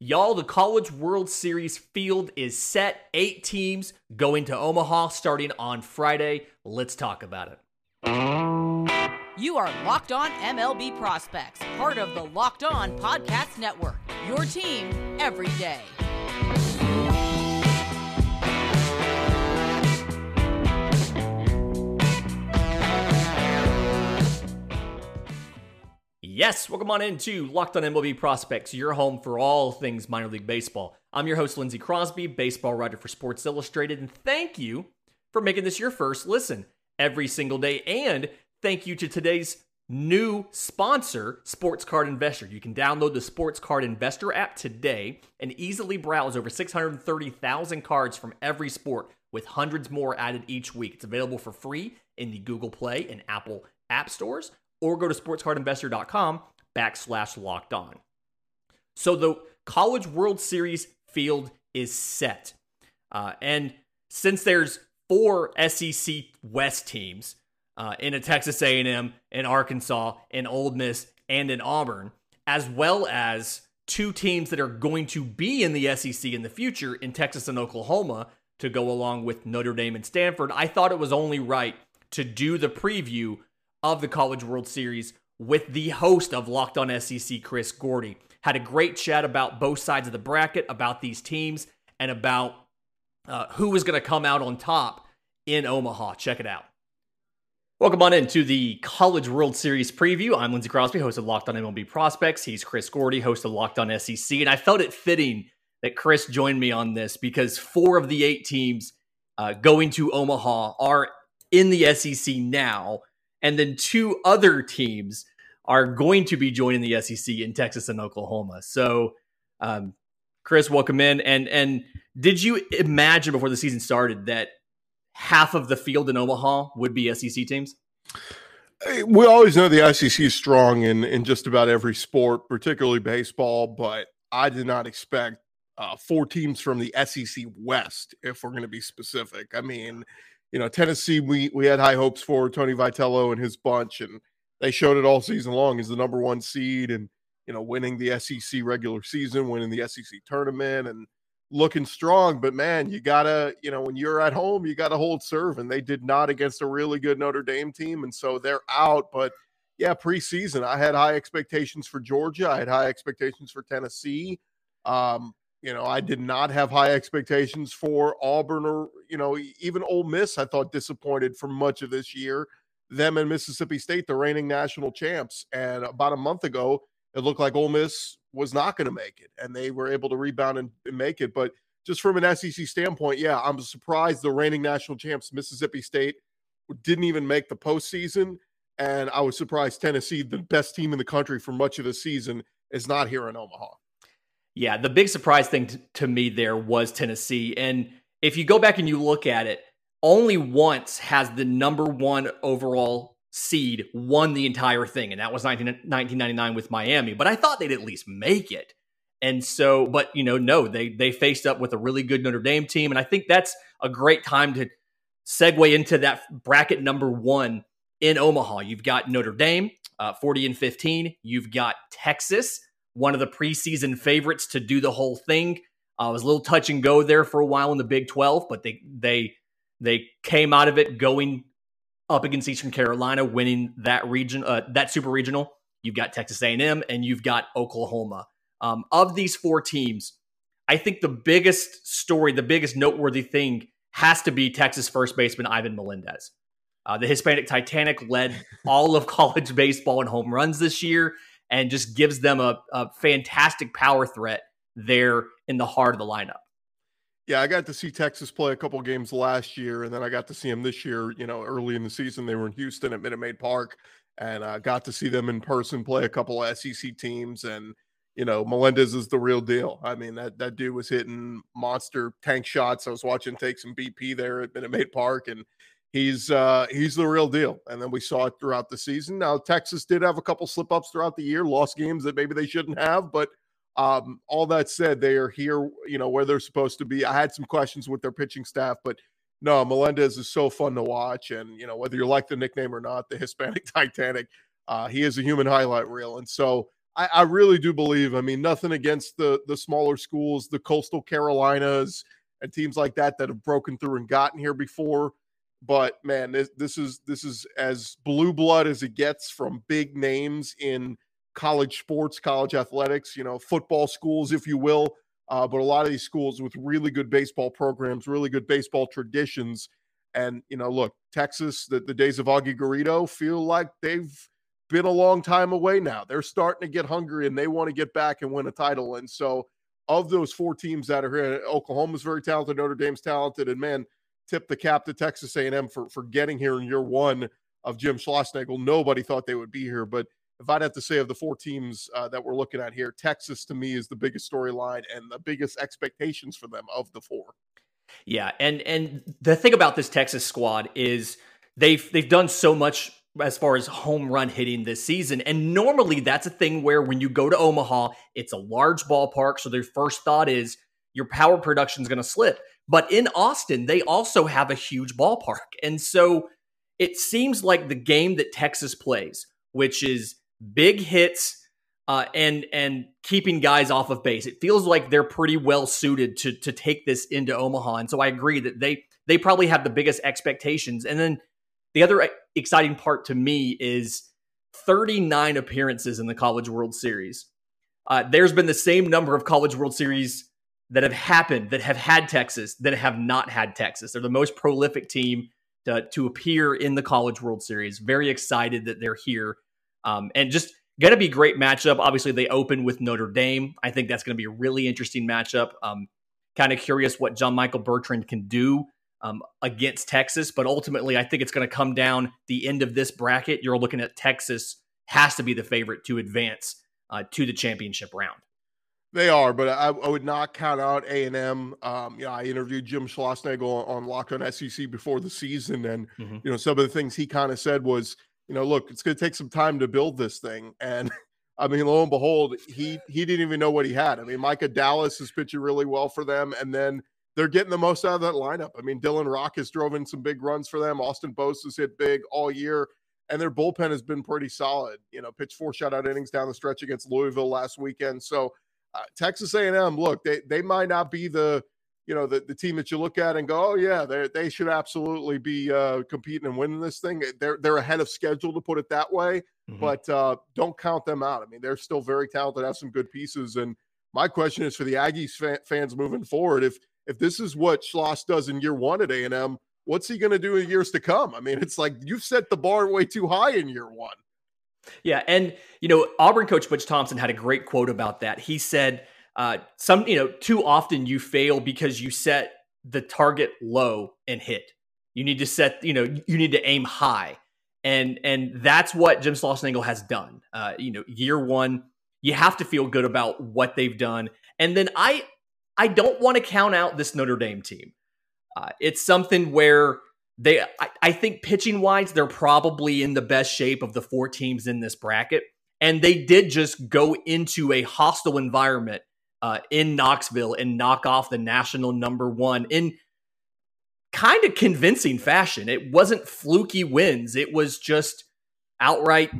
Y'all, the College World Series field is set. Eight teams going to Omaha starting on Friday. Let's talk about it. You are Locked On MLB Prospects, part of the Locked On Podcast Network. Your team every day. Yes, welcome on into Locked on MLB Prospects, your home for all things minor league baseball. I'm your host, Lindsey Crosby, baseball writer for Sports Illustrated, and thank you for making this your first listen every single day. And thank you to today's new sponsor, Sports Card Investor. You can download the Sports Card Investor app today and easily browse over 630,000 cards from every sport, with hundreds more added each week. It's available for free in the Google Play and Apple app stores or go to sportscardinvestor.com backslash locked on. So the College World Series field is set. Uh, and since there's four SEC West teams uh, in a Texas A&M, in Arkansas, in Ole Miss, and in Auburn, as well as two teams that are going to be in the SEC in the future in Texas and Oklahoma to go along with Notre Dame and Stanford, I thought it was only right to do the preview of the College World Series with the host of Locked On SEC, Chris Gordy. Had a great chat about both sides of the bracket, about these teams, and about uh, who is going to come out on top in Omaha. Check it out. Welcome on into the College World Series preview. I'm Lindsey Crosby, host of Locked On MLB Prospects. He's Chris Gordy, host of Locked On SEC. And I felt it fitting that Chris joined me on this because four of the eight teams uh, going to Omaha are in the SEC now and then two other teams are going to be joining the SEC in Texas and Oklahoma. So, um, Chris, welcome in. And and did you imagine before the season started that half of the field in Omaha would be SEC teams? We always know the SEC is strong in in just about every sport, particularly baseball. But I did not expect uh, four teams from the SEC West, if we're going to be specific. I mean, you know, Tennessee, we we had high hopes for Tony Vitello and his bunch, and they showed it all season long as the number one seed, and you know, winning the SEC regular season, winning the SEC tournament, and looking strong. But man, you gotta, you know, when you're at home, you gotta hold serve, and they did not against a really good Notre Dame team, and so they're out. But yeah, preseason, I had high expectations for Georgia. I had high expectations for Tennessee. Um, you know, I did not have high expectations for Auburn or, you know, even Ole Miss. I thought disappointed for much of this year. Them and Mississippi State, the reigning national champs. And about a month ago, it looked like Ole Miss was not going to make it, and they were able to rebound and, and make it. But just from an SEC standpoint, yeah, I'm surprised the reigning national champs, Mississippi State, didn't even make the postseason. And I was surprised Tennessee, the best team in the country for much of the season, is not here in Omaha. Yeah, the big surprise thing t- to me there was Tennessee. And if you go back and you look at it, only once has the number one overall seed won the entire thing, and that was 19, 1999 with Miami. But I thought they'd at least make it. And so, but you know, no, they they faced up with a really good Notre Dame team, and I think that's a great time to segue into that bracket number one in Omaha. You've got Notre Dame, uh, 40 and 15. You've got Texas, one of the preseason favorites to do the whole thing. Uh, it was a little touch and go there for a while in the Big 12, but they they they came out of it going up against Eastern Carolina, winning that region, uh, that super regional. You've got Texas A&M and you've got Oklahoma. Um, of these four teams, I think the biggest story, the biggest noteworthy thing has to be Texas first baseman Ivan Melendez. Uh, the Hispanic Titanic led all of college baseball in home runs this year and just gives them a, a fantastic power threat there in the heart of the lineup. Yeah, I got to see Texas play a couple games last year, and then I got to see them this year. You know, early in the season, they were in Houston at Minute Maid Park, and I got to see them in person play a couple SEC teams. And you know, Melendez is the real deal. I mean, that that dude was hitting monster tank shots. I was watching take some BP there at Minute Maid Park, and he's uh he's the real deal and then we saw it throughout the season now texas did have a couple slip ups throughout the year lost games that maybe they shouldn't have but um all that said they are here you know where they're supposed to be i had some questions with their pitching staff but no melendez is so fun to watch and you know whether you like the nickname or not the hispanic titanic uh he is a human highlight reel and so I, I really do believe. I mean, nothing against the the smaller schools, the coastal Carolinas and teams like that that have broken through and gotten here before. But man, this, this is this is as blue blood as it gets from big names in college sports, college athletics, you know, football schools, if you will. Uh, but a lot of these schools with really good baseball programs, really good baseball traditions. And, you know, look, Texas, the, the days of Augie Garrido feel like they've been a long time away now. They're starting to get hungry and they want to get back and win a title. And so, of those four teams that are here, Oklahoma's very talented, Notre Dame's talented, and man, tip the cap to Texas A&M for for getting here in year one of Jim Schlossnagle. Nobody thought they would be here, but if I'd have to say of the four teams uh, that we're looking at here, Texas to me is the biggest storyline and the biggest expectations for them of the four. Yeah, and and the thing about this Texas squad is they've they've done so much as far as home run hitting this season. And normally that's a thing where when you go to Omaha, it's a large ballpark. So their first thought is your power production is going to slip. But in Austin, they also have a huge ballpark. And so it seems like the game that Texas plays, which is big hits uh, and and keeping guys off of base, it feels like they're pretty well suited to to take this into Omaha. And so I agree that they they probably have the biggest expectations. And then the other exciting part to me is 39 appearances in the College World Series. Uh, there's been the same number of College World Series that have happened that have had Texas that have not had Texas. They're the most prolific team to, to appear in the College World Series. Very excited that they're here. Um, and just going to be great matchup. Obviously, they open with Notre Dame. I think that's going to be a really interesting matchup. Um, kind of curious what John Michael Bertrand can do um, against Texas. But ultimately, I think it's going to come down the end of this bracket. You're looking at Texas has to be the favorite to advance uh, to the championship round. They are, but I, I would not count out A and M. Um, know, I interviewed Jim Schlossnagle on, on Locked On SEC before the season, and mm-hmm. you know, some of the things he kind of said was, you know, look, it's going to take some time to build this thing, and I mean, lo and behold, he he didn't even know what he had. I mean, Micah Dallas is pitching really well for them, and then they're getting the most out of that lineup. I mean, Dylan Rock has drove in some big runs for them. Austin Bost has hit big all year, and their bullpen has been pretty solid. You know, pitched four shutout innings down the stretch against Louisville last weekend. So uh, Texas A&M, look, they they might not be the you know the, the team that you look at and go, oh yeah, they they should absolutely be uh, competing and winning this thing. They're they're ahead of schedule to put it that way, mm-hmm. but uh, don't count them out. I mean, they're still very talented, have some good pieces. And my question is for the Aggies fan, fans moving forward, if if this is what Schloss does in year one at A&M, what's he going to do in years to come? I mean, it's like you've set the bar way too high in year one. Yeah, and you know, Auburn coach Butch Thompson had a great quote about that. He said, uh, "Some, you know, too often you fail because you set the target low and hit. You need to set, you know, you need to aim high, and and that's what Jim Schlossnagle has done. Uh, you know, year one, you have to feel good about what they've done, and then I I don't want to count out this Notre Dame team. Uh, it's something where they, I, I think pitching wise, they're probably in the best shape of the four teams in this bracket. And they did just go into a hostile environment uh, in Knoxville and knock off the national number one in kind of convincing fashion. It wasn't fluky wins, it was just outright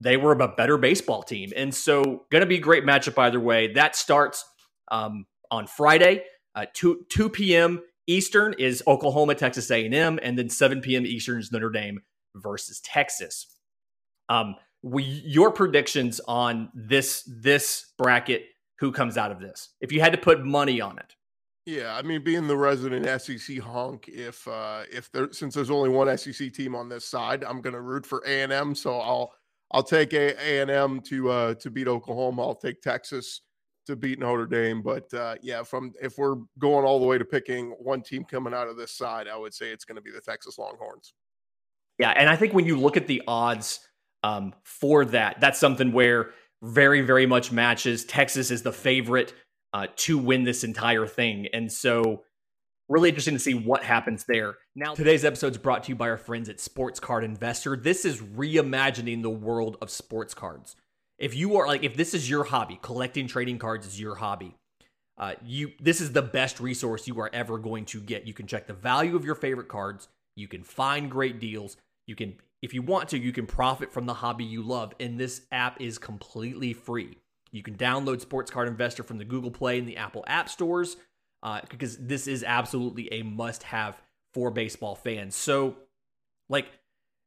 they were a better baseball team. And so, going to be a great matchup either way. That starts um, on Friday, uh, 2, 2 p.m. Eastern is Oklahoma, Texas A&M, and then 7 p.m. Eastern is Notre Dame versus Texas. Um, we, your predictions on this this bracket, who comes out of this? If you had to put money on it. Yeah, I mean, being the resident SEC honk, if uh, if there since there's only one SEC team on this side, I'm going to root for A and M. So I'll I'll take A and M to uh, to beat Oklahoma. I'll take Texas to beat Notre Dame. But uh, yeah, from if we're going all the way to picking one team coming out of this side, I would say it's going to be the Texas Longhorns. Yeah, and I think when you look at the odds um, for that, that's something where very, very much matches. Texas is the favorite uh, to win this entire thing, and so really interesting to see what happens there. Now, today's episode is brought to you by our friends at Sports Card Investor. This is reimagining the world of sports cards. If you are like, if this is your hobby, collecting trading cards is your hobby. Uh, you this is the best resource you are ever going to get. You can check the value of your favorite cards. You can find great deals. You can if you want to, you can profit from the hobby you love. And this app is completely free. You can download Sports Card Investor from the Google Play and the Apple App Stores uh, because this is absolutely a must have for baseball fans. So, like,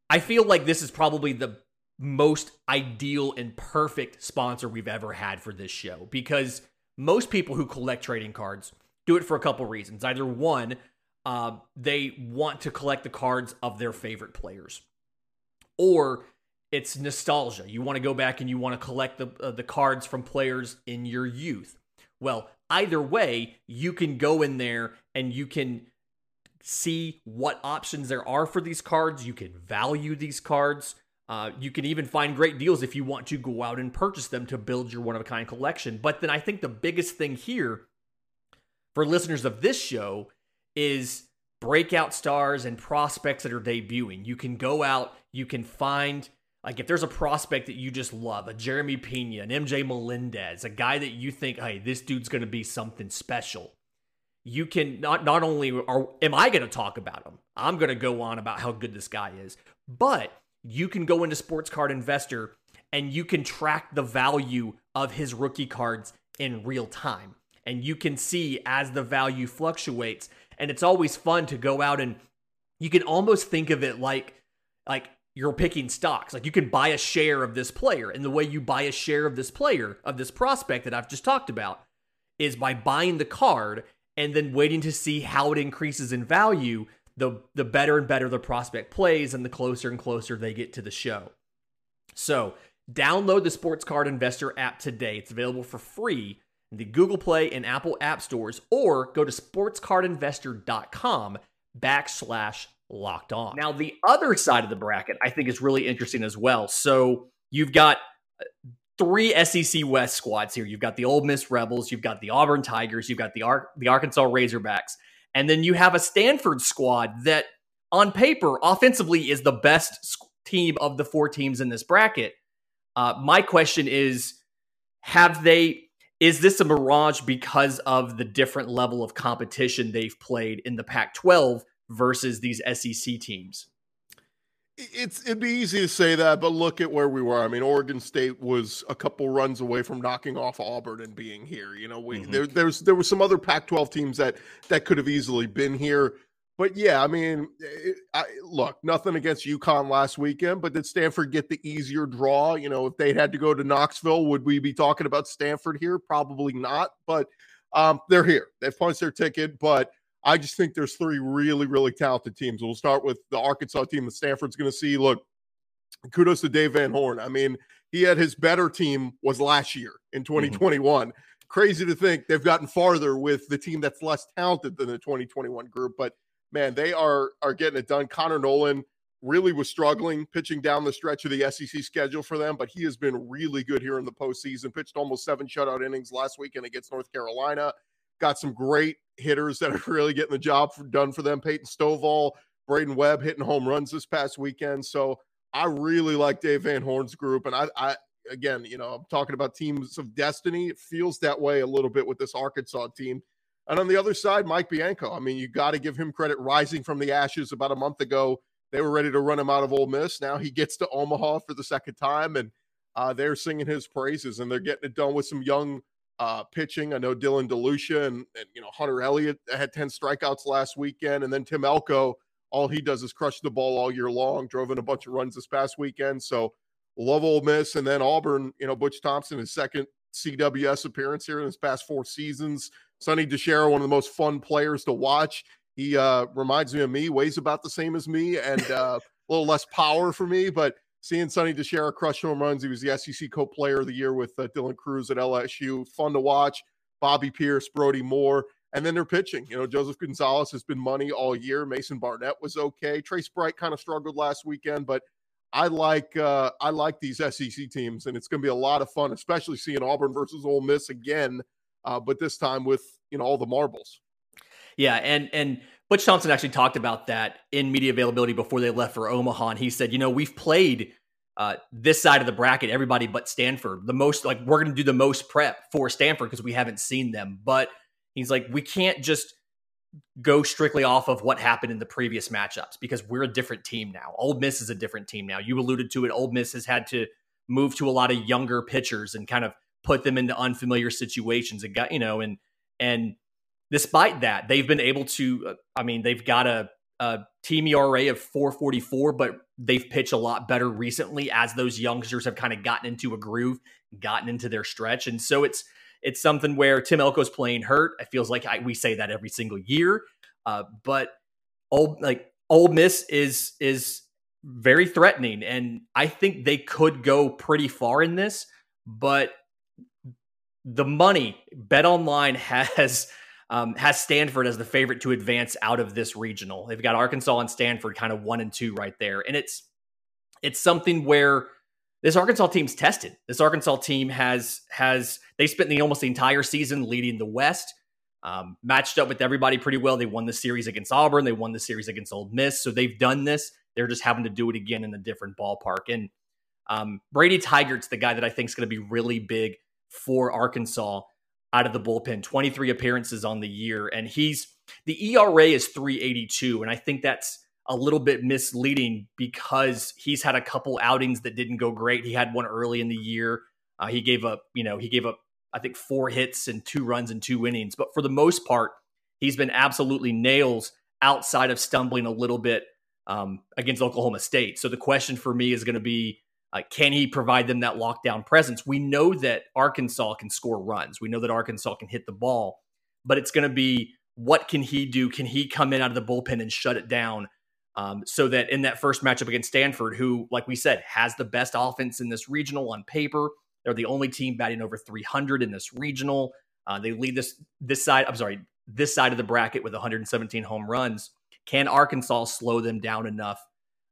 I feel like this is probably the most ideal and perfect sponsor we've ever had for this show because most people who collect trading cards do it for a couple reasons. Either one, uh, they want to collect the cards of their favorite players, or it's nostalgia. You want to go back and you want to collect the uh, the cards from players in your youth. Well, either way, you can go in there and you can see what options there are for these cards. You can value these cards. Uh, you can even find great deals if you want to go out and purchase them to build your one of a kind collection. But then I think the biggest thing here for listeners of this show is breakout stars and prospects that are debuting. You can go out, you can find like if there's a prospect that you just love, a Jeremy Pena, an MJ Melendez, a guy that you think, hey, this dude's going to be something special. You can not not only are am I going to talk about him, I'm going to go on about how good this guy is, but you can go into Sports Card Investor and you can track the value of his rookie cards in real time. And you can see as the value fluctuates. And it's always fun to go out and you can almost think of it like like you're picking stocks. Like you can buy a share of this player. And the way you buy a share of this player, of this prospect that I've just talked about, is by buying the card and then waiting to see how it increases in value the the better and better the prospect plays and the closer and closer they get to the show. So, download the Sports Card Investor app today. It's available for free in the Google Play and Apple App Stores, or go to sportscardinvestor.com backslash locked on. Now, the other side of the bracket I think is really interesting as well. So, you've got uh, three SEC West squads here. You've got the Ole Miss Rebels, you've got the Auburn Tigers, you've got the Ar- the Arkansas Razorbacks, and then you have a Stanford squad that, on paper, offensively is the best team of the four teams in this bracket. Uh, my question is have they is this a mirage because of the different level of competition they've played in the Pac 12 versus these SEC teams? It's it'd be easy to say that, but look at where we were. I mean, Oregon State was a couple runs away from knocking off Auburn and being here. You know, we, mm-hmm. there there's there were some other Pac-12 teams that that could have easily been here. But yeah, I mean, it, I, look, nothing against UConn last weekend, but did Stanford get the easier draw? You know, if they had to go to Knoxville, would we be talking about Stanford here? Probably not. But um, they're here. They've punched their ticket, but I just think there's three really, really talented teams. We'll start with the Arkansas team that Stanford's going to see. Look, kudos to Dave Van Horn. I mean, he had his better team was last year in 2021. Mm-hmm. Crazy to think they've gotten farther with the team that's less talented than the 2021 group, but man, they are are getting it done. Connor Noland really was struggling pitching down the stretch of the SEC schedule for them, but he has been really good here in the postseason. Pitched almost seven shutout innings last weekend against North Carolina. Got some great hitters that are really getting the job for, done for them. Peyton Stovall, Braydon Webb hitting home runs this past weekend. So I really like Dave Van Horn's group. And I, I again, you know, I'm talking about teams of destiny. It feels that way a little bit with this Arkansas team. And on the other side, Mike Bianco. I mean, you got to give him credit rising from the ashes about a month ago. They were ready to run him out of Ole Miss. Now he gets to Omaha for the second time, and uh, they're singing his praises, and they're getting it done with some young uh, pitching. I know Dylan DeLucia and, and you know Hunter Elliott had 10 strikeouts last weekend, and then Tim Elko, all he does is crush the ball all year long. Drove in a bunch of runs this past weekend, so love Ole Miss, and then Auburn. You know Butch Thompson, his second CWS appearance here in his past four seasons. Sonny DiChiara, one of the most fun players to watch. He uh, reminds me of me, weighs about the same as me, and uh, a little less power for me, but seeing Sonny DiChiara crush home runs. He was the SEC co-player of the year with uh, Dylan Crews at LSU. Fun to watch. Bobby Peirce, Brody Moore, and then they're pitching. You know, Joseph Gonzalez has been money all year. Mason Barnett was okay. Trace Bright kind of struggled last weekend, but I like uh, I like these SEC teams, and it's going to be a lot of fun, especially seeing Auburn versus Ole Miss again, uh, but this time with you know all the marbles. Yeah, and and Butch Thompson actually talked about that in media availability before they left for Omaha. And he said, you know, we've played uh, this side of the bracket, everybody but Stanford. The most, like, we're going to do the most prep for Stanford because we haven't seen them. But he's like, we can't just go strictly off of what happened in the previous matchups because we're a different team now. Ole Miss is a different team now. You alluded to it. Ole Miss has had to move to a lot of younger pitchers and kind of put them into unfamiliar situations and got you know and and despite that they've been able to uh, i mean they've got a, a team era of 444 but they've pitched a lot better recently as those youngsters have kind of gotten into a groove gotten into their stretch. And so it's it's something where tim elko's playing hurt. It feels like I, we say that every single year. Uh, but old like Ole Miss is is very threatening and i think they could go pretty far in this but the money bet online has um, has stanford as the favorite to advance out of this regional. They've got arkansas and stanford kind of one and two right there. And it's it's something where this arkansas team's tested. This arkansas team has has they spent the almost the entire season leading the west um, matched up with everybody pretty well. They won the series against auburn. They won the series against Ole miss. So they've done this. They're just having to do it again in a different ballpark. And um, Brady Tygart's the guy that i think is going to be really big for Arkansas out of the bullpen, 23 appearances on the year. And he's the ERA is 382. And I think that's a little bit misleading because he's had a couple outings that didn't go great. He had one early in the year. Uh, he gave up, you know, he gave up, I think, four hits and two runs and two innings. But for the most part, he's been absolutely nails outside of stumbling a little bit um, against Oklahoma State. So the question for me is going to be uh, can he provide them that lockdown presence? We know that Arkansas can score runs. We know that Arkansas can hit the ball, but it's going to be what can he do? Can he come in out of the bullpen and shut it down? Um, so that in that first matchup against Stanford, who, like we said, has the best offense in this regional on paper, they're the only team batting over 300 in this regional. Uh, they lead this this side. I'm sorry, this side of the bracket with 117 home runs. Can Arkansas slow them down enough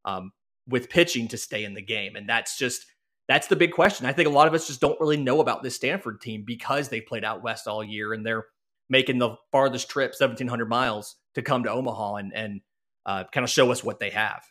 um, with pitching to stay in the game. And that's just that's the big question. I think a lot of us just don't really know about this Stanford team because they played out west all year and they're making the farthest trip, seventeen hundred miles, to come to Omaha and and uh, kind of show us what they have.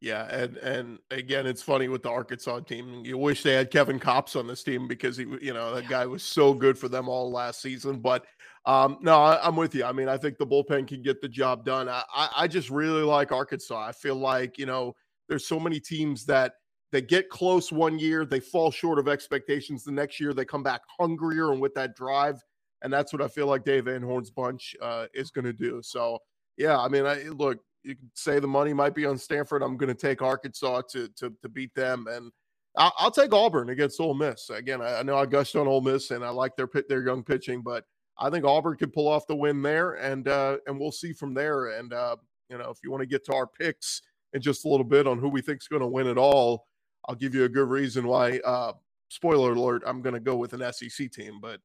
Yeah, and and again, it's funny with the Arkansas team. You wish they had Kevin Kopps on this team because he, you know, that guy was so good for them all last season. But um, no, I, am with you. I mean, I think the bullpen can get the job done. I, I, I just really like Arkansas. I feel like you know there's so many teams that they get close one year, they fall short of expectations. The next year, they come back hungrier and with that drive. And that's what I feel like Dave Van Horn's bunch uh, is going to do. So, yeah, I mean, I look, you can say the money might be on Stanford. I'm going to take Arkansas to, to, to beat them. And I'll, take Auburn against Ole Miss. Again, I, I, know I gushed on Ole Miss and I like their their young pitching, but I think Auburn could pull off the win there, and uh, and we'll see from there. And uh, you know, if you want to get to our picks, in just a little bit on who we think is going to win it all. I'll give you a good reason why. Uh, spoiler alert: I'm going to go with an SEC team, but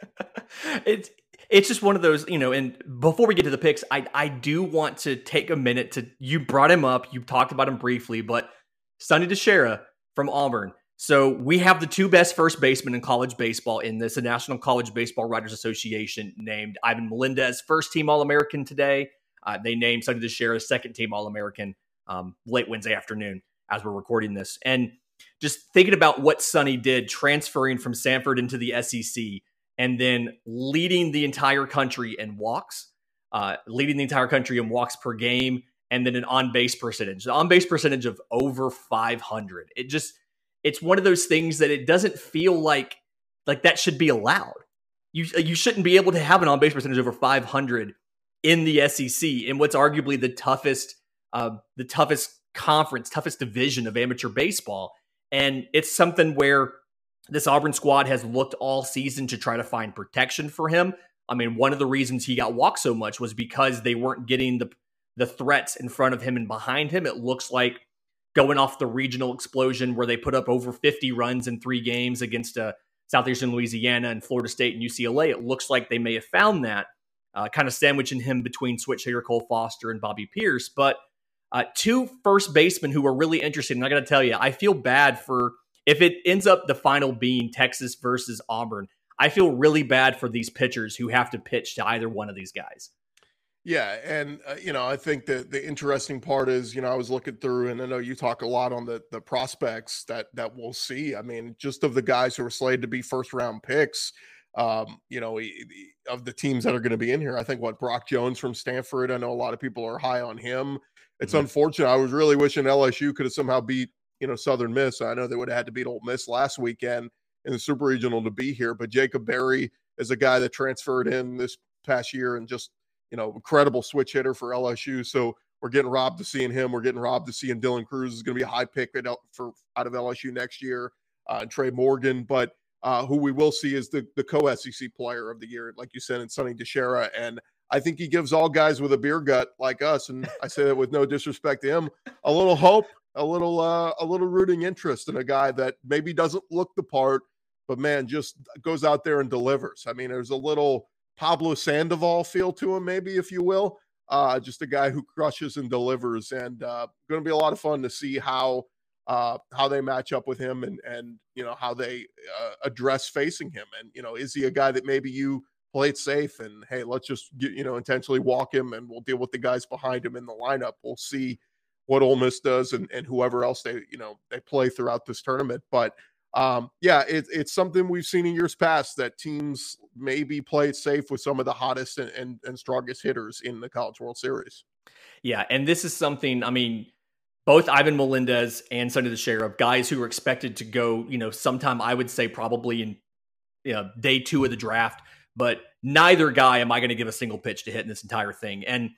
it's it's just one of those, you know. And before we get to the picks, I I do want to take a minute to. You brought him up. You talked about him briefly, but Sonny DiChiara from Auburn. So we have the two best first basemen in college baseball in this, the National College Baseball Writers Association named Ivan Melendez, first team All American today. Uh, they named Sonny DiChiara second team All American um, late Wednesday afternoon as we're recording this. And just thinking about what Sonny did transferring from Samford into the SEC and then leading the entire country in walks, uh, leading the entire country in walks per game, and then an on base percentage, the on base percentage of over 500. It just, it's one of those things that it doesn't feel like like that should be allowed. You you shouldn't be able to have an on base percentage over 500 in the SEC in what's arguably the toughest, uh, the toughest conference, toughest division of amateur baseball. And it's something where this Auburn squad has looked all season to try to find protection for him. I mean, one of the reasons he got walked so much was because they weren't getting the the threats in front of him and behind him. It looks like going off the regional explosion where they put up over 50 runs in three games against uh, Southeastern Louisiana and Florida State and UCLA. It looks like they may have found that uh, kind of sandwiching him between switch hitter Cole Foster and Bobby Peirce. But uh, two first basemen who are really interesting. And I got to tell you, I feel bad for if it ends up the final being Texas versus Auburn. I feel really bad for these pitchers who have to pitch to either one of these guys. Yeah, and uh, you know, I think that the interesting part is, you know, I was looking through, and I know you talk a lot on the the prospects that that we'll see. I mean, just of the guys who are slated to be first round picks, um, you know, of the teams that are going to be in here. I think what Brock Jones from Stanford, I know a lot of people are high on him. It's mm-hmm. unfortunate. I was really wishing LSU could have somehow beat, you know, Southern Miss. I know they would have had to beat Ole Miss last weekend in the Super Regional to be here, but Jacob Berry is a guy that transferred in this past year and just, you know, incredible switch hitter for LSU. So we're getting robbed to seeing him. We're getting robbed to seeing Dylan Crews is going to be a high pick for out of LSU next year. Uh, and Trey Morgan, but uh, who we will see is the the co SEC player of the year, like you said, in Sonny DiChiara. And I think he gives all guys with a beer gut like us, and I say that with no disrespect to him, a little hope, a little uh, a little rooting interest in a guy that maybe doesn't look the part, but man, just goes out there and delivers. I mean, there's a little Pablo Sandoval feel to him, maybe if you will. Uh, just a guy who crushes and delivers, and uh, going to be a lot of fun to see how uh, how they match up with him and and you know how they uh, address facing him. And you know is he a guy that maybe you play it safe and hey let's just get, you know intentionally walk him and we'll deal with the guys behind him in the lineup. We'll see what Ole Miss does and and whoever else they you know they play throughout this tournament. But um yeah it, it's something we've seen in years past that teams maybe play it safe with some of the hottest and, and, and strongest hitters in the college world series. Yeah and this is something i mean both Ivan Melendez and Sonny DiChiara, guys who are expected to go, you know, sometime I would say probably in you know, day two of the draft, but neither guy am I going to give a single pitch to hit in this entire thing. And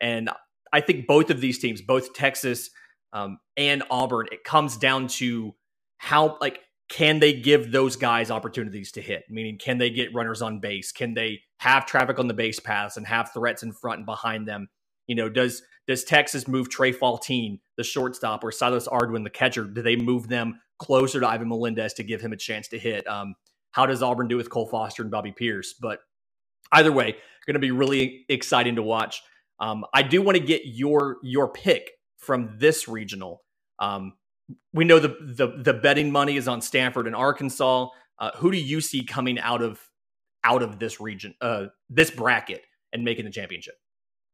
and I think both of these teams, both Texas um, and Auburn, it comes down to how like can they give those guys opportunities to hit? Meaning, can they get runners on base? Can they have traffic on the base paths and have threats in front and behind them? You know, does does Texas move Trey Faltine, the shortstop, or Silas Ardoin, the catcher? Do they move them closer to Ivan Melendez to give him a chance to hit? Um, how does Auburn do with Cole Foster and Bobby Peirce? But either way, going to be really exciting to watch. Um, I do want to get your your pick from this regional. Um, we know the, the the betting money is on Stanford and Arkansas. Uh, who do you see coming out of out of this region, uh, this bracket, and making the championship?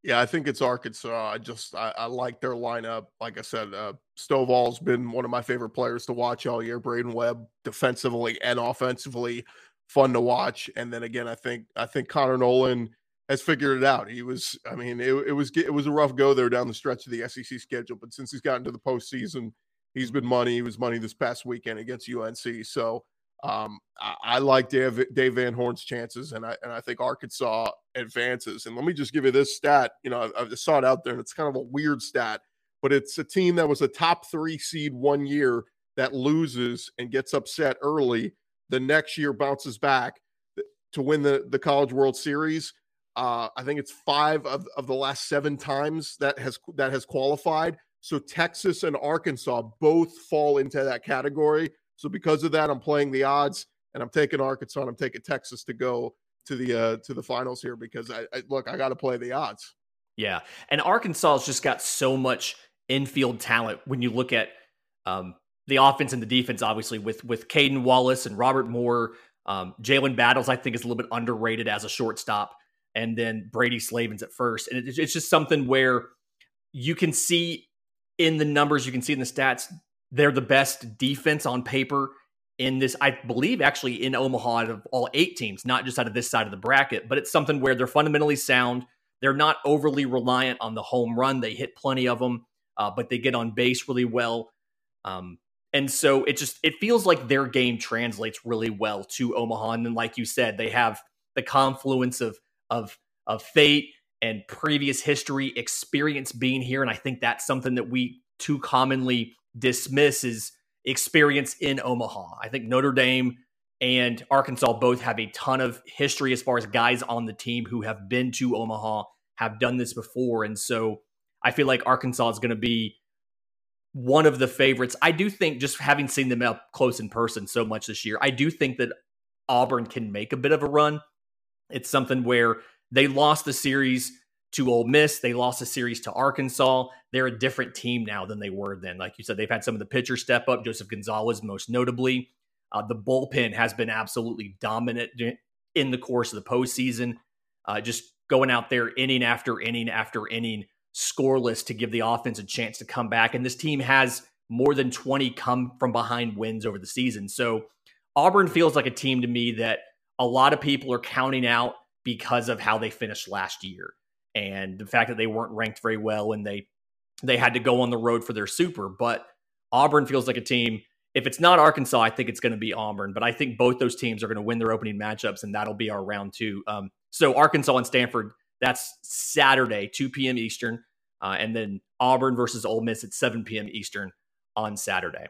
Yeah, I think it's Arkansas. I just I, I like their lineup. Like I said, uh, Stovall's been one of my favorite players to watch all year. Braydon Webb, defensively and offensively, fun to watch. And then again, I think I think Connor Noland has figured it out. He was, I mean, it, it was it was a rough go there down the stretch of the SEC schedule, but since he's gotten to the postseason, he's been money. He was money this past weekend against UNC. So um, I, I, like Dave, Dave Van Horn's chances, and I and I think Arkansas advances. And let me just give you this stat. You know, I, I saw it out there, and it's kind of a weird stat, but it's a team that was a top three seed one year that loses and gets upset early. The next year bounces back to win the the College World Series. Uh, I think it's five of, of the last seven times that has that has qualified. So Texas and Arkansas both fall into that category. So because of that, I'm playing the odds and I'm taking Arkansas I'm taking Texas to go to the uh to the finals here because I, I look, I got to play the odds. Yeah. And Arkansas has just got so much infield talent when you look at um the offense and the defense, obviously, with with Cayden Wallace and Robert Moore. Um, Jalen Battles, I think, is a little bit underrated as a shortstop. And then Brady Slavens at first. And it, it's just something where you can see in the numbers, you can see in the stats, they're the best defense on paper in this, I believe, actually in Omaha out of all eight teams, not just out of this side of the bracket, but it's something where they're fundamentally sound. They're not overly reliant on the home run. They hit plenty of them, uh, but they get on base really well. Um, and so it just it feels like their game translates really well to Omaha. And then, like you said, they have the confluence of of of fate and previous history, experience being here, and I think that's something that we too commonly dismisses experience in Omaha. I think Notre Dame and Arkansas both have a ton of history as far as guys on the team who have been to Omaha, have done this before. And so I feel like Arkansas is going to be one of the favorites. I do think, just having seen them up close in person so much this year, I do think that Auburn can make a bit of a run. It's something where they lost the series to Ole Miss. They lost a series to Arkansas. They're a different team now than they were then. Like you said, they've had some of the pitchers step up, Joseph Gonzalez most notably. Uh, the bullpen has been absolutely dominant in the course of the postseason, uh, just going out there inning after inning after inning, scoreless to give the offense a chance to come back. And this team has more than 20 come from behind wins over the season. So Auburn feels like a team to me that a lot of people are counting out because of how they finished last year and the fact that they weren't ranked very well and they they had to go on the road for their super. But Auburn feels like a team. If it's not Arkansas, I think it's going to be Auburn. But I think both those teams are going to win their opening matchups, and that'll be our round two. Um, so Arkansas and Stanford, that's Saturday, 2 p.m. Eastern, uh, and then Auburn versus Ole Miss at 7 p.m. Eastern on Saturday.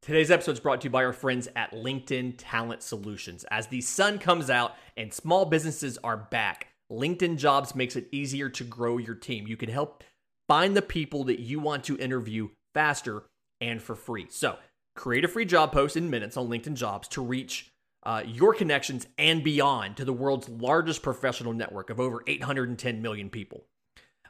Today's episode is brought to you by our friends at LinkedIn Talent Solutions. As the sun comes out and small businesses are back, LinkedIn Jobs makes it easier to grow your team. You can help find the people that you want to interview faster and for free. So, create a free job post in minutes on LinkedIn Jobs to reach uh, your connections and beyond to the world's largest professional network of over 810 million people.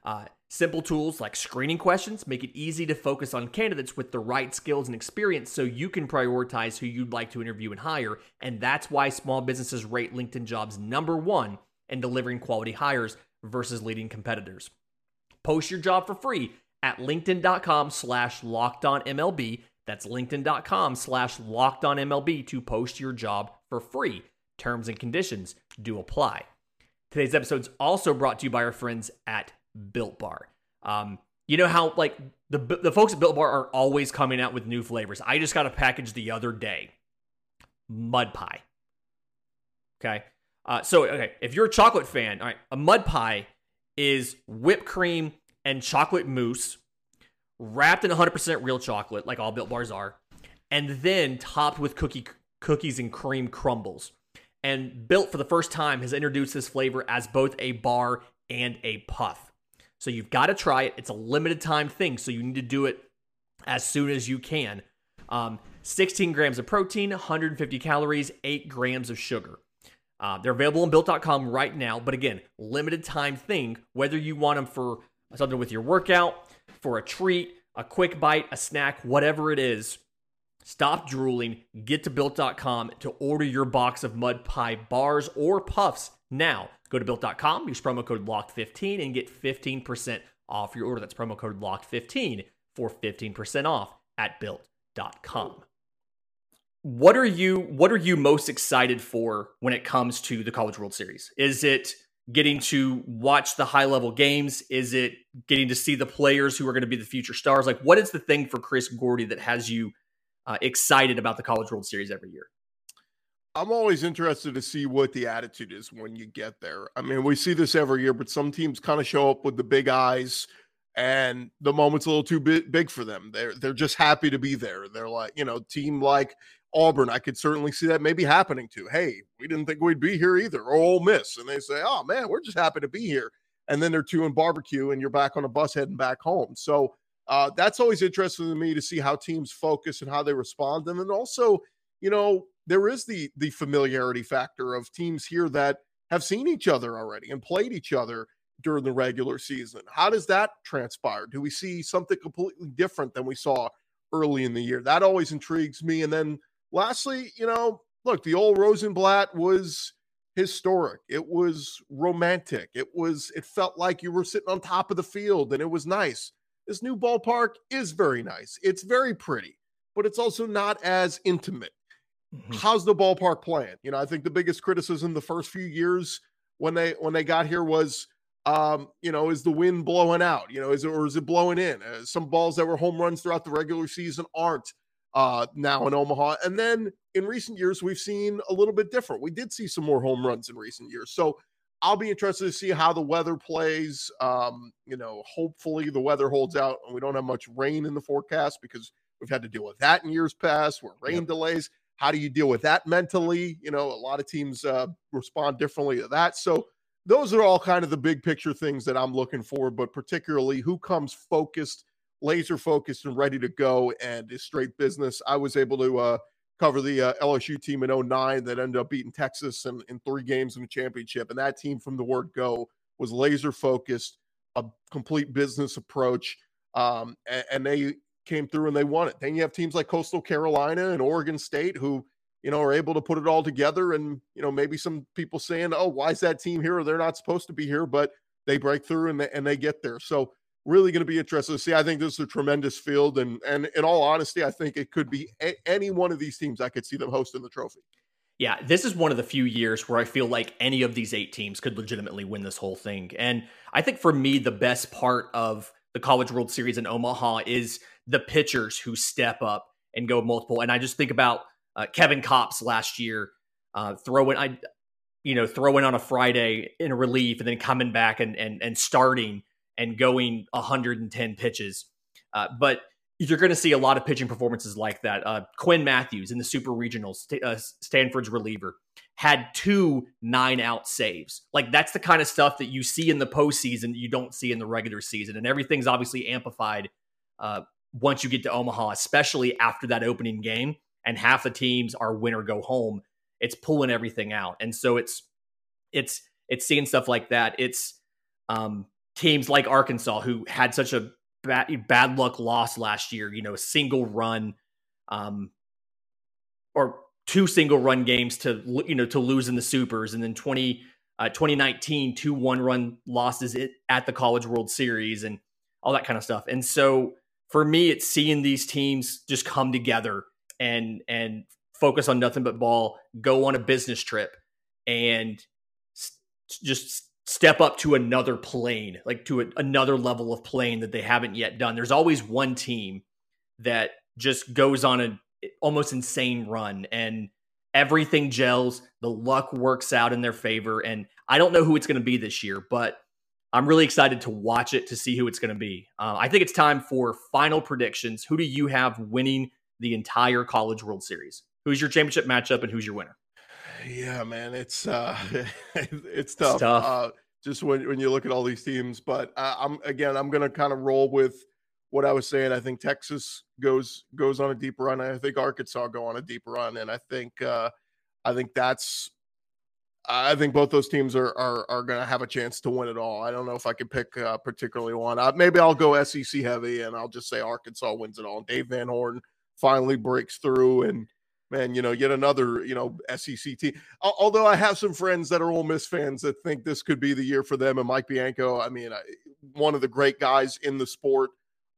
Uh, simple tools like screening questions make it easy to focus on candidates with the right skills and experience so you can prioritize who you'd like to interview and hire. And that's why small businesses rate LinkedIn jobs number one in delivering quality hires versus leading competitors. Post your job for free at linkedin.com slash locked on MLB. That's linkedin.com slash locked on MLB to post your job for free. Terms and conditions do apply. Today's episode is also brought to you by our friends at Built Bar. Um, you know how like the the folks at Built Bar are always coming out with new flavors. I just got a package the other day. Mud pie. Okay. Uh, so okay, if you're a chocolate fan, all right, a mud pie is whipped cream and chocolate mousse wrapped in 100% real chocolate, like all Built Bars are, and then topped with cookie cookies and cream crumbles. And Built for the first time has introduced this flavor as both a bar and a puff. So you've got to try it. It's a limited time thing, so you need to do it as soon as you can. Um, 16 grams of protein, 150 calories, 8 grams of sugar. Uh, they're available on built.com right now, but again, limited time thing, whether you want them for something with your workout, for a treat, a quick bite, a snack, whatever it is. Stop drooling, get to built.com to order your box of mud pie bars or puffs now. Go to built.com, use promo code LOCKED15 and get 15% off your order. That's promo code LOCKED15 for 15% off at built.com what are you what are you most excited for when it comes to the college world series? Is it getting to watch the high level games? Is it getting to see the players who are going to be the future stars? Like what is the thing for chris gordy that has you uh, excited about the college world series every year? I'm always interested to see what the attitude is when you get there. I mean we see this every year but some teams kind of show up with the big eyes and the moment's a little too big for them. They're they're just happy to be there. They're like, you know, team like Auburn, I could certainly see that maybe happening to. Hey, we didn't think we'd be here either, or Ole Miss, and they say, "Oh man, we're just happy to be here." And then they're two in barbecue, and you're back on a bus heading back home. So uh, that's always interesting to me to see how teams focus and how they respond, and then also, you know, there is the the familiarity factor of teams here that have seen each other already and played each other during the regular season. How does that transpire? Do we see something completely different than we saw early in the year? That always intrigues me. And then lastly, you know, look, the old Rosenblatt was historic. It was romantic. It was, it felt like you were sitting on top of the field and it was nice. This new ballpark is very nice. It's very pretty, but it's also not as intimate. Mm-hmm. How's the ballpark playing? You know, I think the biggest criticism the first few years when they when they got here was um, you know, is the wind blowing out? You know, is it or is it blowing in? Uh, some balls that were home runs throughout the regular season aren't uh, now in Omaha. And then in recent years, we've seen a little bit different. We did see some more home runs in recent years. So I'll be interested to see how the weather plays. Um, you know, hopefully the weather holds out and we don't have much rain in the forecast because we've had to deal with that in years past where rain yep. delays. How do you deal with that mentally? You know, a lot of teams uh, respond differently to that. So those are all kind of the big picture things that I'm looking for, but particularly who comes focused, laser focused, and ready to go and is straight business. I was able to uh, cover the uh, LSU team in 09 that ended up beating Texas in, in three games in the championship. And that team from the word go was laser focused, a complete business approach. Um, and, and they came through and they won it. Then you have teams like Coastal Carolina and Oregon State who you know, are able to put it all together. And, you know, maybe some people saying, oh, why is that team here? They're not supposed to be here, but they break through and they, and they get there. So, really going to be interesting to see. I think this is a tremendous field. And, and in all honesty, I think it could be a- any one of these teams I could see them hosting the trophy. Yeah, this is one of the few years where I feel like any of these eight teams could legitimately win this whole thing. And I think for me, the best part of the College World Series in Omaha is the pitchers who step up and go multiple. And I just think about uh, Kevin Kopps last year uh, throwing, I, you know, throwing on a Friday in relief and then coming back and and and starting and going 110 pitches. Uh, but you're going to see a lot of pitching performances like that. Uh, Quinn Mathews in the Super Regionals, uh, Stanford's reliever, had two nine out saves. Like that's the kind of stuff that you see in the postseason you don't see in the regular season, and everything's obviously amplified uh, once you get to Omaha, especially after that opening game, and half the teams are win or go home. It's pulling everything out, and so it's it's it's seeing stuff like that. It's um, teams like Arkansas who had such a bad, bad luck loss last year, you know, a single run, um, or two single run games to, you know, to lose in the supers. And then 20, uh, 2019, two one run losses at the College World Series and all that kind of stuff. And so for me, it's seeing these teams just come together and, and focus on nothing but ball, go on a business trip and just step up to another plane, like to a, another level of plane that they haven't yet done. There's always one team that just goes on an almost insane run and everything gels, the luck works out in their favor and I don't know who it's going to be this year, but I'm really excited to watch it to see who it's going to be. Uh, I think it's time for final predictions. Who do you have winning the entire College World Series? Who's your championship matchup and who's your winner? Yeah, man, it's uh, it's tough. It's tough. Uh, just when when you look at all these teams, but uh, I'm again, I'm gonna kind of roll with what I was saying. I think Texas goes goes on a deep run. I think Arkansas go on a deep run, and I think uh, I think that's I think both those teams are are, are going to have a chance to win it all. I don't know if I could pick uh, particularly one. Uh, maybe I'll go SEC heavy, and I'll just say Arkansas wins it all. Dave Van Horn finally breaks through, and man, you know, yet another, you know, SEC team. Although I have some friends that are Ole Miss fans that think this could be the year for them. And Mike Bianco, I mean, one of the great guys in the sport.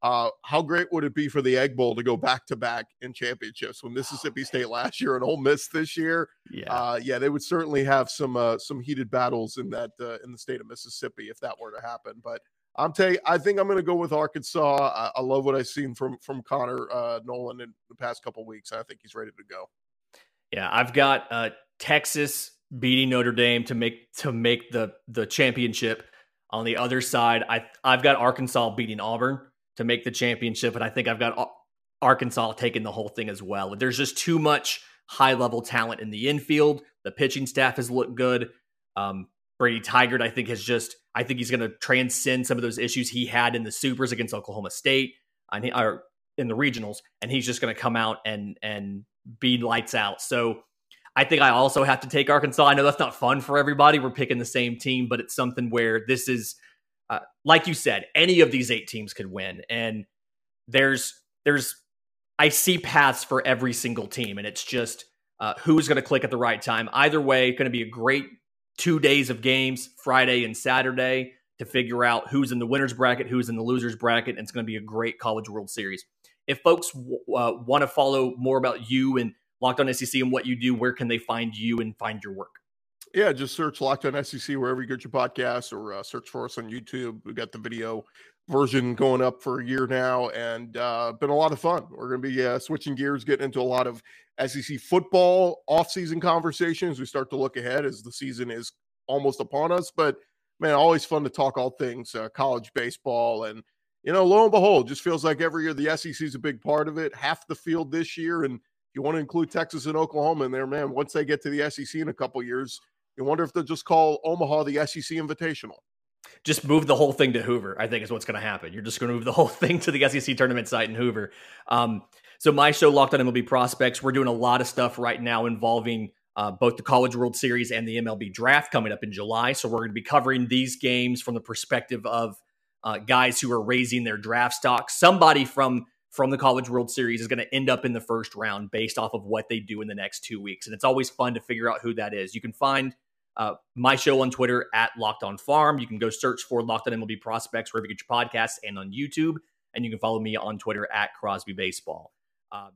Uh, how great would it be for the Egg Bowl to go back to back in championships when Mississippi State last year and Ole Miss this year? Yeah, uh, yeah, they would certainly have some uh, some heated battles in that uh, in the state of Mississippi if that were to happen. But I'm telling I think I'm going to go with Arkansas. I, I, love what I've seen from from Connor uh, Noland in the past couple weeks. I think he's ready to go. Yeah, I've got uh, Texas beating Notre Dame to make to make the the championship. On the other side, I I've got Arkansas beating Auburn to make the championship, and I think I've got Arkansas taking the whole thing as well. There's just too much high level talent in the infield. The pitching staff has looked good. Um, Brady Tygart, I think, has just I think he's going to transcend some of those issues he had in the supers against Oklahoma State and he, or in the regionals, and he's just going to come out and and be lights out. So I think I also have to take Arkansas. I know that's not fun for everybody. We're picking the same team, but it's something where this is, uh, like you said, any of these eight teams could win, and there's there's I see paths for every single team, and it's just uh, who's going to click at the right time. Either way, going to be a great two days of games, Friday and Saturday, to figure out who's in the winners bracket, who's in the losers bracket, and it's going to be a great College World Series. If folks uh, want to follow more about you and Locked On SEC and what you do, where can they find you and find your work? Yeah, just search Locked On SEC wherever you get your podcasts, or uh, search for us on YouTube. We got the video version going up for a year now, and uh, been a lot of fun. We're going to be uh, switching gears, getting into a lot of SEC football off-season conversations. We start to look ahead as the season is almost upon us. But man, always fun to talk all things uh, college baseball, and you know, lo and behold, just feels like every year the SEC is a big part of it. Half the field this year, and you want to include Texas and Oklahoma in there, man. Once they get to the SEC in a couple years, you wonder if they'll just call Omaha the SEC Invitational just move the whole thing to Hoover. I think is what's going to happen. You're just going to move the whole thing to the SEC tournament site in Hoover. Um, so my show, Locked On MLB Prospects, we're doing a lot of stuff right now involving uh, both the College World Series and the MLB Draft coming up in July. So we're going to be covering these games from the perspective of uh, guys who are raising their draft stock. Somebody from from the College World Series is going to end up in the first round based off of what they do in the next two weeks, and it's always fun to figure out who that is. You can find uh, my show on Twitter at Locked On Farm. You can go search for Locked On MLB Prospects wherever you get your podcasts and on YouTube. And you can follow me on Twitter at Crosby Baseball. Um,